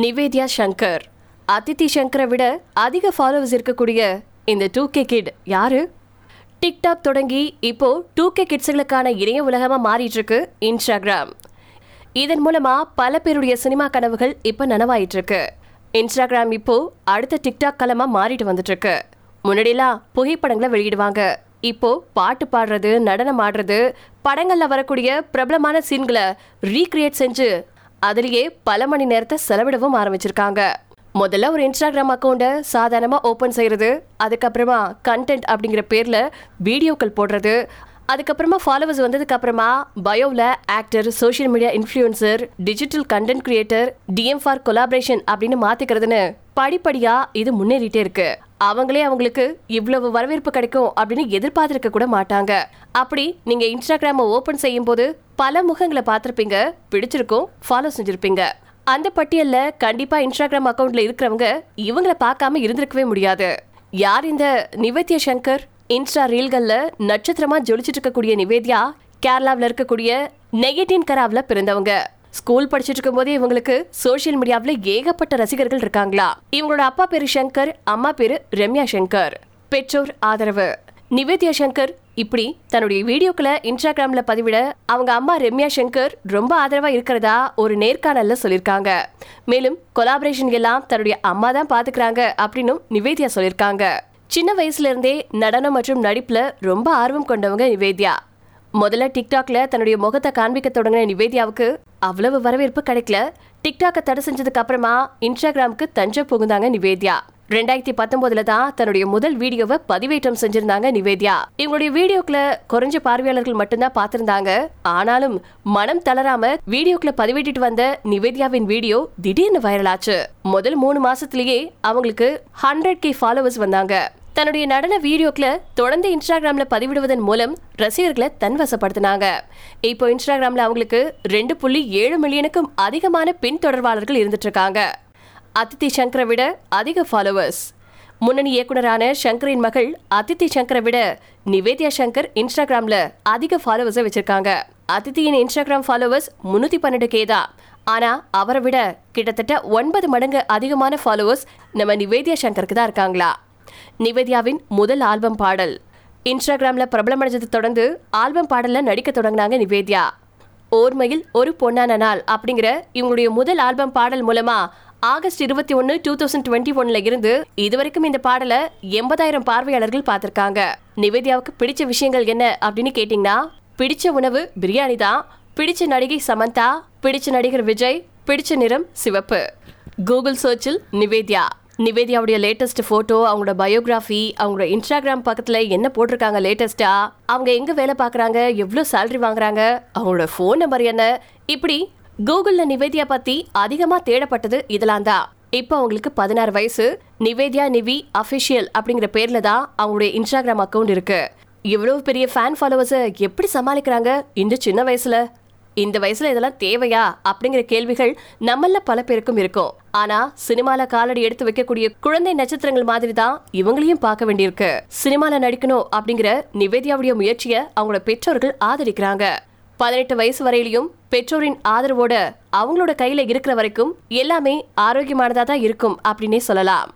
நிவேத்யா சங்கர். அதித்தி சங்கரை விட அதிக ஃபாலோவர்ஸ் இருக்கக்கூடிய இந்த டூ கே கிட் யாரு? டிக்டாக் தொடங்கி இப்போ டூ கே கிட்ஸுகளுக்கான இணைய உலகமாக மாறிட்டு இருக்கு இன்ஸ்டாகிராம் இதன் மூலமா பல பேருடைய சினிமா கனவுகள் இப்போ நனவாயிட்டு இருக்கு இன்ஸ்டாகிராம் இப்போ அடுத்த டிக்டாக் களமாக மாறிட்டு வந்துட்டு இருக்கு முன்னாடிலாம் புகைப்படங்களை வெளியிடுவாங்க. இப்போ பாட்டு பாடுறது நடனம் ஆடுறது படங்களில் வரக்கூடிய பிரபலமான சீன்களை ரீக்ரியேட் செஞ்சு அதுலேயே பல மணி நேரத்தை செலவிடவும் ஆரம்பிச்சிருக்காங்க. முதல்ல ஒரு இன்ஸ்டாகிராம் அக்கௌண்ட்டை சாதாரணமாக ஓப்பன் செய்கிறது அதுக்கப்புறமா கண்டென்ட் அப்படிங்கிற பேரில் வீடியோக்கள் போடுறது அதுக்கப்புறமா ஃபாலோவர்ஸ் வந்ததுக்கு அப்புறமா பயோவில் actor social media influencer digital content creator DM for collaboration அப்படின்னு மாற்றிக்கிறதுன்னு படிப்படியாக இது முன்னேறிட்டே இருக்குது அவங்களே அவங்களுக்கு இவ்வளவு வரவேற்பு கிடைக்கும் அப்படின்னு எதிர்பார்த்திருக்க கூட மாட்டாங்க. அப்படி நீங்க இன்ஸ்டாகிராமை ஓபன் செய்யும் போது பல முகங்களை பார்த்திருப்பீங்க பிடிச்சிருக்கும் ஃபாலோ செஞ்சிருப்பீங்க. அந்த பட்டியல்ல கண்டிப்பா இன்ஸ்டாகிராம் அக்கவுண்ட்ல இருக்கிறவங்க இவங்கள பார்க்காம இருந்திருக்கவே முடியாது. யார் இந்த நிவேத்யா சங்கர்? இன்ஸ்டா ரீல்கள்ல நட்சத்திரமா ஜொலிச்சிட்டு இருக்கக்கூடிய நிவேத்யா கேரளாவில் இருக்கக்கூடிய நெகட்டின் கராவில் பிறந்தவங்க. ஸ்கூல் படிச்சிட்டு இருக்கும்போதே இவங்களுக்கு சோஷியல் மீடியாவில் ஏகப்பட்ட ரசிகர்கள் இருக்காங்களா? இவங்களோட அப்பா பேரு சங்கர் அம்மா பேரு ரம்யா சங்கர். பெற்றோர் ஆதரவு. நிவேத்யா சங்கர் இப்படி தன்னுடைய வீடியோக்களை இன்ஸ்டாகிராம்ல பதிவிட அவங்க அம்மா ரம்யா சங்கர் ரொம்ப ஆதரவா இருக்கிறதா ஒரு நேர்காணல்ல சொல்லியிருக்காங்க. மேலும் கொலாபரேஷன் எல்லாம் தன்னுடைய அம்மா தான் பாத்துக்கிறாங்க அப்படின்னும் நிவேத்யா சொல்லியிருக்காங்க. சின்ன வயசுல இருந்தே நடனம் மற்றும் நடிப்புல ரொம்ப ஆர்வம் கொண்டவங்க நிவேத்யா முதல்ல டிக்டாக்ல தன்னுடைய முகத்தை காண்பிக்க தொடங்கின நிவேதியாவுக்கு அவ்வளவு வரவேற்பு கிடைக்கல. டிக்டாக்கை தடை செஞ்சதுக்கு அப்புறமா இன்ஸ்டாகிராமுக்கு தஞ்சம் புகுந்தாங்க நிவேதியா. ரெண்டாயிரத்தி பத்தொன்பதுல தான் தன்னுடைய முதல் வீடியோவை பதிவேற்றம் செஞ்சிருந்தாங்க நிவேதியா. இவங்களுடைய வீடியோக்களை குறைஞ்ச பார்வையாளர்கள் மட்டும்தான் பார்த்திருந்தாங்க. ஆனாலும் மனம் தளராம வீடியோக்களை பதிவேட்டிட்டு வந்த நிவேதியாவின் வீடியோ திடீர்னு வைரல் ஆச்சு. முதல் மூணு மாசத்திலேயே அவங்களுக்கு ஹண்ட்ரட் கே ஃபாலோவர்ஸ் வந்தாங்க. தன்னுடைய நடன வீடியோக்களை தொடர்ந்து இன்ஸ்டாகிராம்ல பதிவிடுவதன் மூலம் ரசிகர்களை தன்வசப்படுத்தினாங்க. இப்போ இன்ஸ்டாகிராம்ல அவங்களுக்கு ரெண்டு புள்ளி ஏழு மில்லியனுக்கும் அதிகமான பின்தொடர்பாளர்கள் இருந்துட்டு இருக்காங்க அதித்தி சங்கரை விட அதிக ஃபாலோவர்ஸ் முன்னணி இயக்குனரான சங்கரின் மகள் அதித்தி சங்கரை விட நிவேத்யா சங்கர் இன்ஸ்டாகிராம்ல அதிக ஃபாலோவர்ஸை வச்சிருக்காங்க. அதித்தியின் இன்ஸ்டாகிராம் ஃபாலோவர்ஸ் முன்னூத்தி பன்னெண்டு கே தான். ஆனா அவரை விட கிட்டத்தட்ட ஒன்பது மடங்கு அதிகமான ஃபாலோவர்ஸ் நம்ம நிவேத்யா சங்கருக்கு தான் இருக்காங்களா? நிவேதியாவின் முதல் ஆல்பம் பாடல். இன்ஸ்டாகிராம்ல பிரபலமடைஞ்சதை தொடர்ந்து ஆல்பம் பாடல்ல நடிக்க தொடங்கினாங்க நிவேதியா. ஓர்மையில் ஒரு பொன்னான நாள் அப்படிங்கிற இவங்களுடைய முதல் ஆல்பம் பாடல் மூலமா ஆகஸ்ட் இருபத்தி ஒன்று டூ தௌசண்ட் டுவெண்ட்டி ஒன்ல இருந்து இதுவரைக்கும் இந்த பாடலை எண்பதாயிரம் பார்வையாளர்கள் பார்த்திருக்காங்க. நிவேதியாவுக்கு பிடிச்ச விஷயங்கள் என்ன அப்படின்னு கேட்டிங்கன்னா பிடிச்ச உணவு பிரியாணி தான் பிடிச்ச நடிகை சமந்தா பிடிச்ச நடிகர் விஜய் பிடிச்ச நிறம் சிவப்பு. கூகுள் சர்ச்சில் நிவேதியா. நிவேதியாவுடைய லேட்டஸ்ட் ஃபோட்டோ அவங்களோட பயோகிராஃபி அவங்களோட இன்ஸ்டாகிராம் பக்கத்தில் என்ன போட்டிருக்காங்க லேட்டஸ்டா அவங்க எங்கே வேலை பார்க்குறாங்க? எவ்வளோ சேலரி வாங்குறாங்க? அவங்களோட ஃபோன் நம்பர் என்ன? இப்படி கூகுளில் நிவேதியா பற்றி அதிகமாக தேடப்பட்டது இதெல்லாம் தான். இப்போ அவங்களுக்கு பதினாறு வயசு. நிவேதியா நிவி அஃபிஷியல் அப்படிங்கிற பேரில் தான் அவங்களுடைய இன்ஸ்டாகிராம் அக்கவுண்ட் இருக்கு. இவ்வளவு பெரிய ஃபேன் ஃபாலோவர்ஸை எப்படி சமாளிக்கிறாங்க? இந்த சின்ன வயசுல. இந்த வயசுல இதெல்லாம் தேவையா? அப்படிங்கிற கேள்விகள் நம்மள பல பேருக்கும் இருக்கும். ஆனா சினிமால காலடி எடுத்து வைக்கக்கூடிய குழந்தை நட்சத்திரங்கள் மாதிரி தான் இவங்களையும் பார்க்க வேண்டியிருக்கு. சினிமால நடிக்கணும் அப்படிங்கிற நிவேதியாவுடைய முயற்சியை அவங்களோட பெற்றோர்கள் ஆதரிக்கிறாங்க. பதினெட்டு வயசு வரையிலையும் பெற்றோரின் ஆதரவோட அவங்களோட கையில இருக்கிற வரைக்கும் எல்லாமே ஆரோக்கியமானதா தான் இருக்கும் அப்படின்னே சொல்லலாம்.